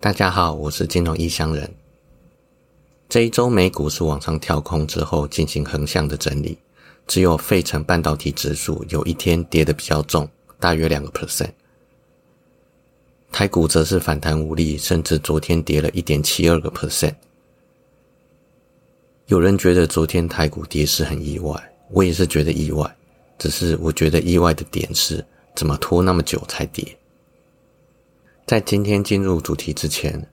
大家好，我是金融异乡人。这一周美股是往上跳空之后进行横向的整理，只有费城半导体指数有一天跌得比较重，大约两个 percent。台股则是反弹无力，甚至昨天跌了一点七二个 percent。有人觉得昨天台股跌势很意外，我也是觉得意外，只是我觉得意外的点是，怎么拖那么久才跌？在今天进入主题之前，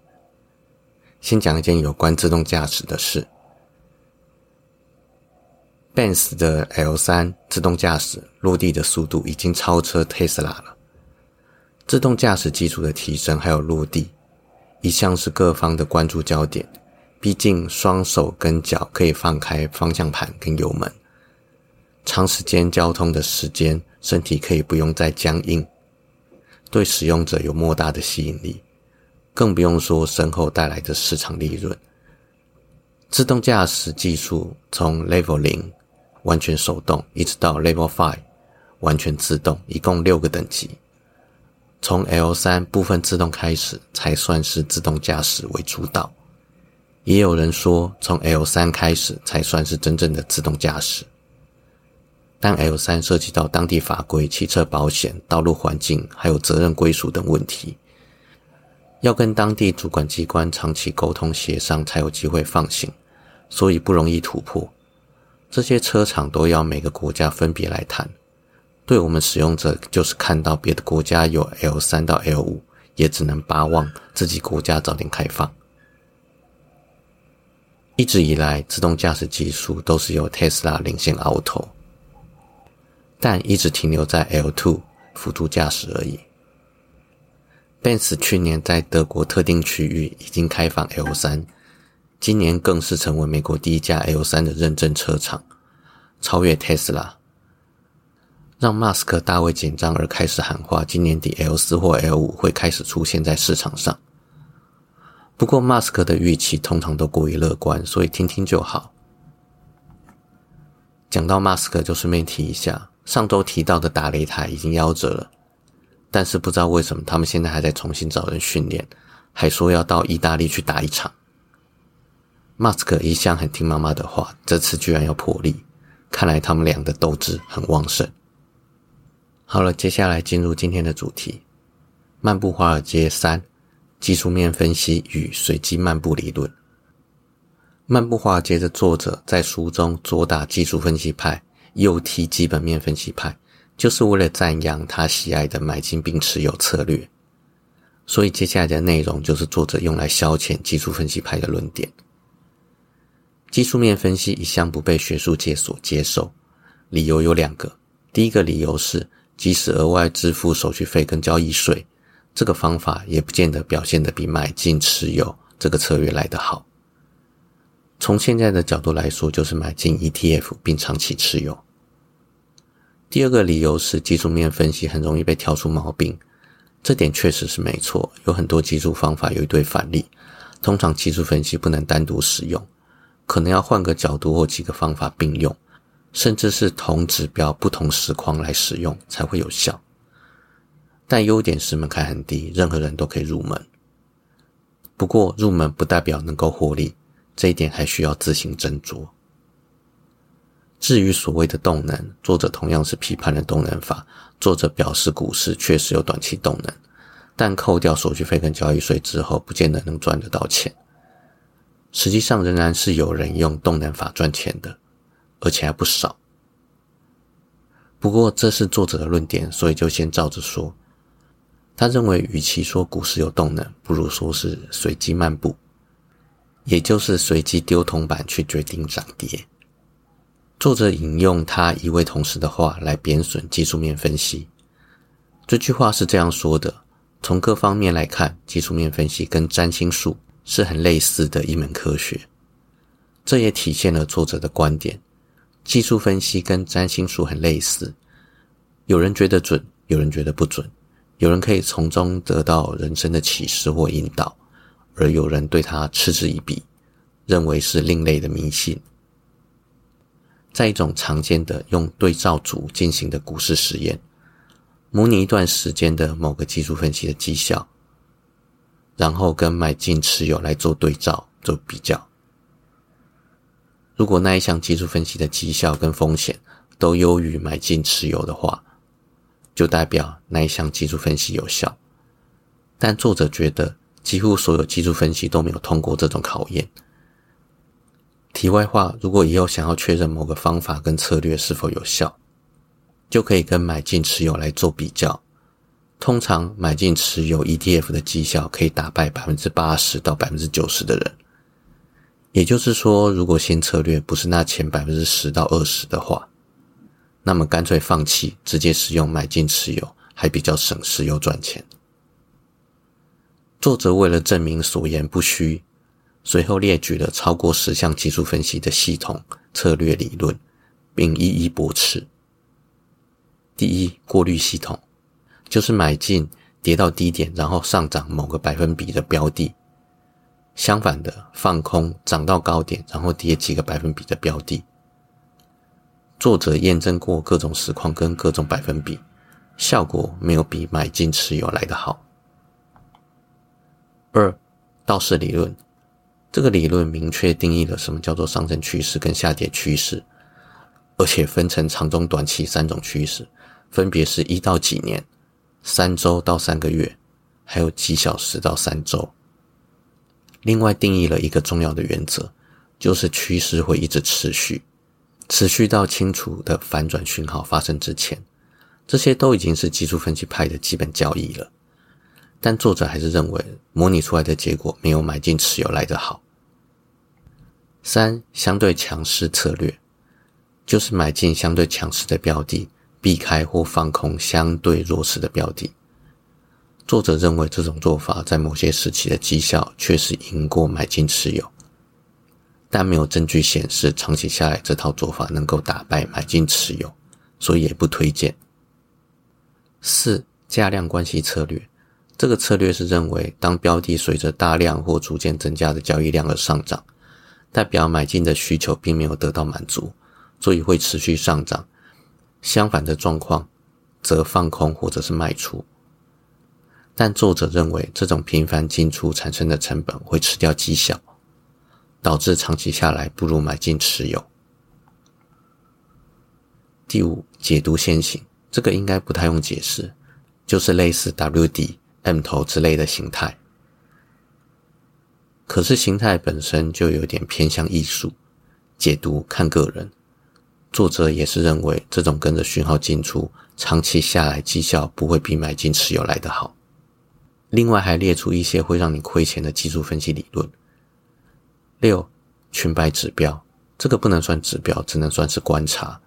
先讲一件有关自动驾驶的事。Benz 的 L 三自动驾驶落地的速度已经超车 Tesla 了。自动驾驶技术的提升还有落地，一向是各方的关注焦点。毕竟双手跟脚可以放开方向盘跟油门，长时间交通的时间，身体可以不用再僵硬。对使用者有莫大的吸引力，更不用说身后带来的市场利润。自动驾驶技术从 Level 零完全手动，一直到 Level Five 完全自动，一共六个等级。从 L 三部分自动开始，才算是自动驾驶为主导。也有人说，从 L 三开始才算是真正的自动驾驶。但 L 三涉及到当地法规、汽车保险、道路环境，还有责任归属等问题，要跟当地主管机关长期沟通协商，才有机会放行，所以不容易突破。这些车厂都要每个国家分别来谈。对我们使用者，就是看到别的国家有 L 三到 L 五，也只能巴望自己国家早点开放。一直以来，自动驾驶技术都是由 Tesla 领先 Auto。但一直停留在 L2 辅助驾驶而已。Benz 去年在德国特定区域已经开放 L3，今年更是成为美国第一家 L3 的认证车厂，超越 Tesla，让 Mask 大为紧张而开始喊话，今年底 L4 或 L5 会开始出现在市场上。不过 Mask 的预期通常都过于乐观，所以听听就好。讲到 Mask，就顺便提一下。上周提到的打擂台已经夭折了，但是不知道为什么他们现在还在重新找人训练，还说要到意大利去打一场。马斯克一向很听妈妈的话，这次居然要破例，看来他们俩的斗志很旺盛。好了，接下来进入今天的主题：漫步华尔街三技术面分析与随机漫步理论。漫步华尔街的作者在书中左打技术分析派。又提基本面分析派，就是为了赞扬他喜爱的买进并持有策略。所以接下来的内容就是作者用来消遣技术分析派的论点。技术面分析一向不被学术界所接受，理由有两个。第一个理由是，即使额外支付手续费跟交易税，这个方法也不见得表现得比买进持有这个策略来得好。从现在的角度来说，就是买进 ETF 并长期持有。第二个理由是技术面分析很容易被挑出毛病，这点确实是没错。有很多技术方法有一堆反例，通常技术分析不能单独使用，可能要换个角度或几个方法并用，甚至是同指标不同时框来使用才会有效。但优点是门槛很低，任何人都可以入门。不过入门不代表能够获利，这一点还需要自行斟酌。至于所谓的动能，作者同样是批判了动能法。作者表示，股市确实有短期动能，但扣掉手续费跟交易税之后，不见得能赚得到钱。实际上，仍然是有人用动能法赚钱的，而且还不少。不过，这是作者的论点，所以就先照着说。他认为，与其说股市有动能，不如说是随机漫步，也就是随机丢铜板去决定涨跌。作者引用他一位同事的话来贬损技术面分析。这句话是这样说的：从各方面来看，技术面分析跟占星术是很类似的一门科学。这也体现了作者的观点：技术分析跟占星术很类似，有人觉得准，有人觉得不准，有人可以从中得到人生的启示或引导，而有人对他嗤之以鼻，认为是另类的迷信。在一种常见的用对照组进行的股市实验，模拟一段时间的某个技术分析的绩效。然后跟买进持有来做对照做比较。如果那一项技术分析的绩效跟风险都优于买进持有的话，就代表那一项技术分析有效。但作者觉得，几乎所有技术分析都没有通过这种考验。题外话，如果以后想要确认某个方法跟策略是否有效，就可以跟买进持有来做比较。通常买进持有 ETF 的绩效可以打败百分之八十到百分之九十的人。也就是说，如果新策略不是那前百分之十到二十的话，那么干脆放弃，直接使用买进持有，还比较省事又赚钱。作者为了证明所言不虚，随后列举了超过十项技术分析的系统策略理论，并一一驳斥。第一，过滤系统，就是买进跌到低点，然后上涨某个百分比的标的；相反的，放空涨到高点，然后跌几个百分比的标的。作者验证过各种实况跟各种百分比，效果没有比买进持有来得好。二，道氏理论，这个理论明确定义了什么叫做上升趋势跟下跌趋势，而且分成长中短期三种趋势，分别是一到几年、三周到三个月，还有几小时到三周。另外定义了一个重要的原则，就是趋势会一直持续，持续到清楚的反转讯号发生之前。这些都已经是技术分析派的基本教义了。但作者还是认为，模拟出来的结果没有买进持有来得好。三相对强势策略，就是买进相对强势的标的，避开或放空相对弱势的标的。作者认为这种做法在某些时期的绩效确实赢过买进持有，但没有证据显示长期下来这套做法能够打败买进持有，所以也不推荐。四价量关系策略。这个策略是认为，当标的随着大量或逐渐增加的交易量而上涨，代表买进的需求并没有得到满足，所以会持续上涨。相反的状况，则放空或者是卖出。但作者认为，这种频繁进出产生的成本会吃掉绩效，导致长期下来不如买进持有。第五，解读先行，这个应该不太用解释，就是类似 W D。M 头之类的形态，可是形态本身就有点偏向艺术解读，看个人。作者也是认为这种跟着讯号进出，长期下来绩效不会比买进持有来得好。另外还列出一些会让你亏钱的技术分析理论。六裙摆指标，这个不能算指标，只能算是观察。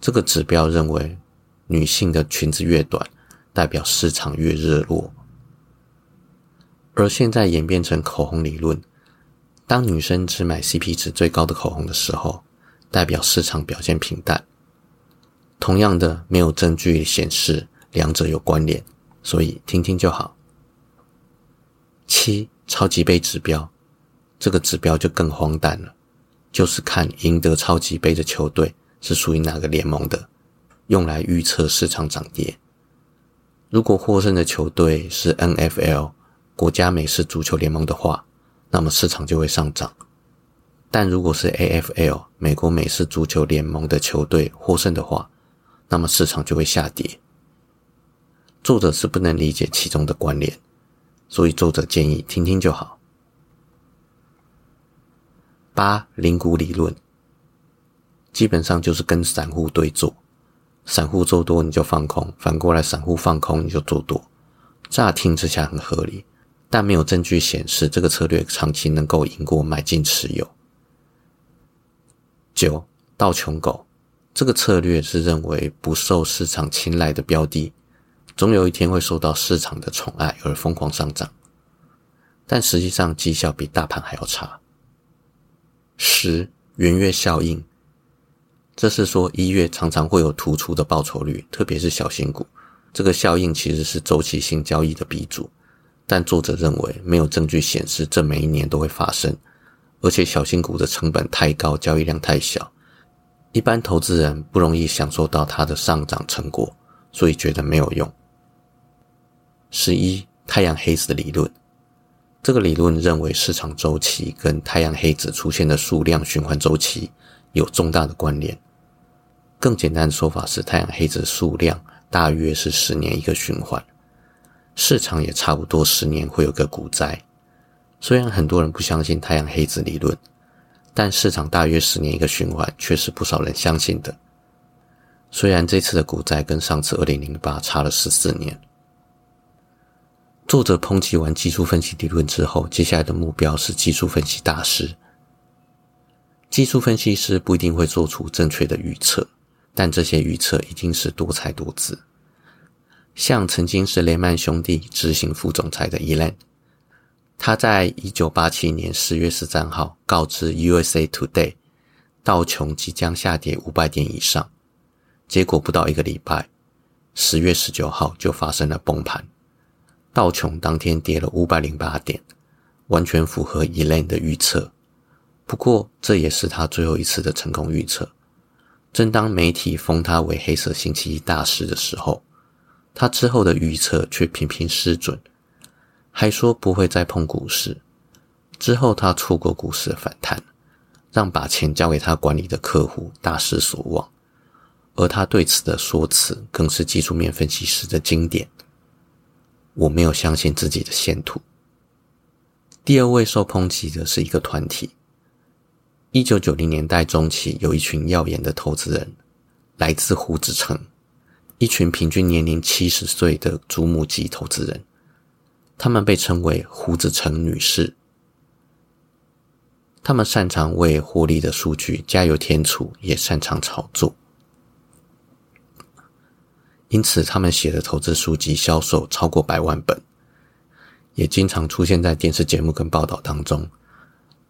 这个指标认为女性的裙子越短。代表市场越热络，而现在演变成口红理论。当女生只买 CP 值最高的口红的时候，代表市场表现平淡。同样的，没有证据显示两者有关联，所以听听就好。七超级杯指标，这个指标就更荒诞了，就是看赢得超级杯的球队是属于哪个联盟的，用来预测市场涨跌。如果获胜的球队是 NFL 国家美式足球联盟的话，那么市场就会上涨；但如果是 AFL 美国美式足球联盟的球队获胜的话，那么市场就会下跌。作者是不能理解其中的关联，所以作者建议听听就好。八零股理论基本上就是跟散户对坐。散户做多你就放空，反过来散户放空你就做多。乍听之下很合理，但没有证据显示这个策略长期能够赢过买进持有。九道琼狗，这个策略是认为不受市场青睐的标的，总有一天会受到市场的宠爱而疯狂上涨，但实际上绩效比大盘还要差。十圆月效应。这是说一月常常会有突出的报酬率，特别是小型股。这个效应其实是周期性交易的鼻祖，但作者认为没有证据显示这每一年都会发生，而且小型股的成本太高，交易量太小，一般投资人不容易享受到它的上涨成果，所以觉得没有用。十一太阳黑子的理论，这个理论认为市场周期跟太阳黑子出现的数量循环周期有重大的关联。更简单的说法是，太阳黑子的数量大约是十年一个循环，市场也差不多十年会有个股灾。虽然很多人不相信太阳黑子理论，但市场大约十年一个循环却是不少人相信的。虽然这次的股灾跟上次二零零八差了十四年。作者抨击完技术分析理论之后，接下来的目标是技术分析大师。技术分析师不一定会做出正确的预测。但这些预测一定是多才多姿，像曾经是雷曼兄弟执行副总裁的 Elan，他在一九八七年十月十三号告知 USA Today，道琼即将下跌五百点以上，结果不到一个礼拜，十月十九号就发生了崩盘，道琼当天跌了五百零八点，完全符合 Elan 的预测。不过这也是他最后一次的成功预测。正当媒体封他为“黑色星期一大师”的时候，他之后的预测却频频失准，还说不会再碰股市。之后他错过股市的反弹，让把钱交给他管理的客户大失所望。而他对此的说辞，更是技术面分析师的经典：“我没有相信自己的线图。”第二位受抨击的是一个团体。一九九零年代中期，有一群耀眼的投资人，来自胡子城，一群平均年龄七十岁的祖母级投资人，他们被称为胡子城女士。他们擅长为获利的数据加油添醋，也擅长炒作，因此他们写的投资书籍销售超过百万本，也经常出现在电视节目跟报道当中。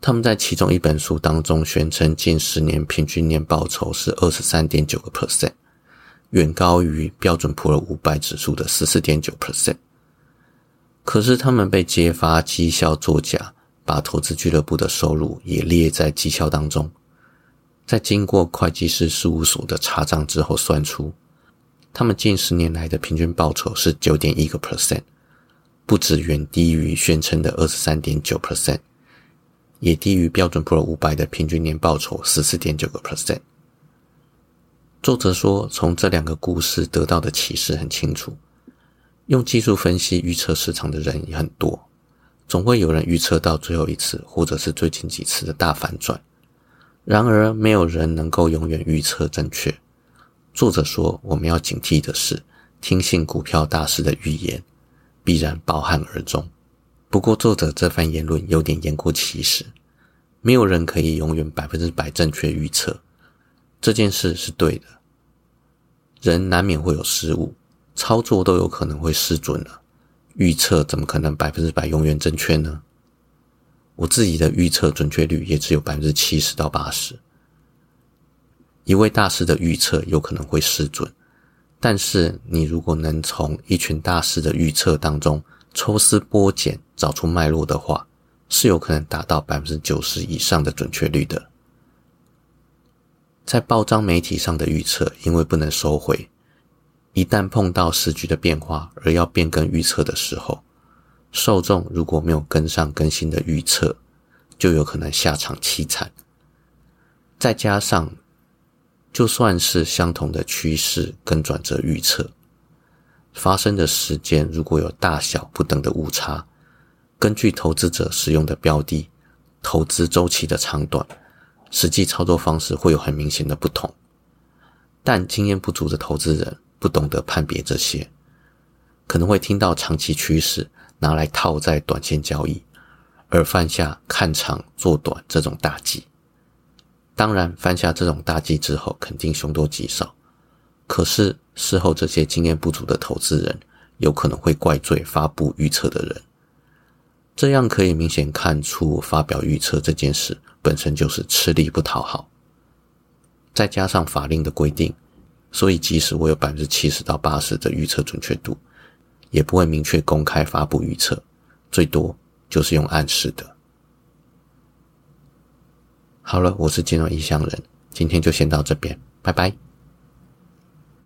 他们在其中一本书当中宣称，近十年平均年报酬是二十三点九个 percent，远高于标准普尔五百指数的十四点九 percent。可是他们被揭发绩效作假，把投资俱乐部的收入也列在绩效当中。在经过会计师事务所的查账之后，算出他们近十年来的平均报酬是九点一个 percent，不止远低于宣称的二十三点九 percent。也低于标准普尔五百的平均年报酬十四点九个 percent。作者说，从这两个故事得到的启示很清楚：用技术分析预测市场的人也很多，总会有人预测到最后一次或者是最近几次的大反转。然而，没有人能够永远预测正确。作者说，我们要警惕的是，听信股票大师的预言，必然抱憾而终。不过，作者这番言论有点言过其实。没有人可以永远百分之百正确预测这件事是对的。人难免会有失误，操作都有可能会失准了。预测怎么可能百分之百永远正确呢？我自己的预测准确率也只有百分之七十到八十。一位大师的预测有可能会失准，但是你如果能从一群大师的预测当中抽丝剥茧。找出脉络的话，是有可能达到百分之九十以上的准确率的。在报章媒体上的预测，因为不能收回，一旦碰到时局的变化而要变更预测的时候，受众如果没有跟上更新的预测，就有可能下场凄惨。再加上，就算是相同的趋势跟转折预测，发生的时间如果有大小不等的误差。根据投资者使用的标的、投资周期的长短，实际操作方式会有很明显的不同。但经验不足的投资人不懂得判别这些，可能会听到长期趋势拿来套在短线交易，而犯下看长做短这种大忌。当然，犯下这种大忌之后，肯定凶多吉少。可是事后这些经验不足的投资人，有可能会怪罪发布预测的人。这样可以明显看出，发表预测这件事本身就是吃力不讨好。再加上法令的规定，所以即使我有百分之七十到八十的预测准确度，也不会明确公开发布预测，最多就是用暗示的。好了，我是金融异乡人，今天就先到这边，拜拜。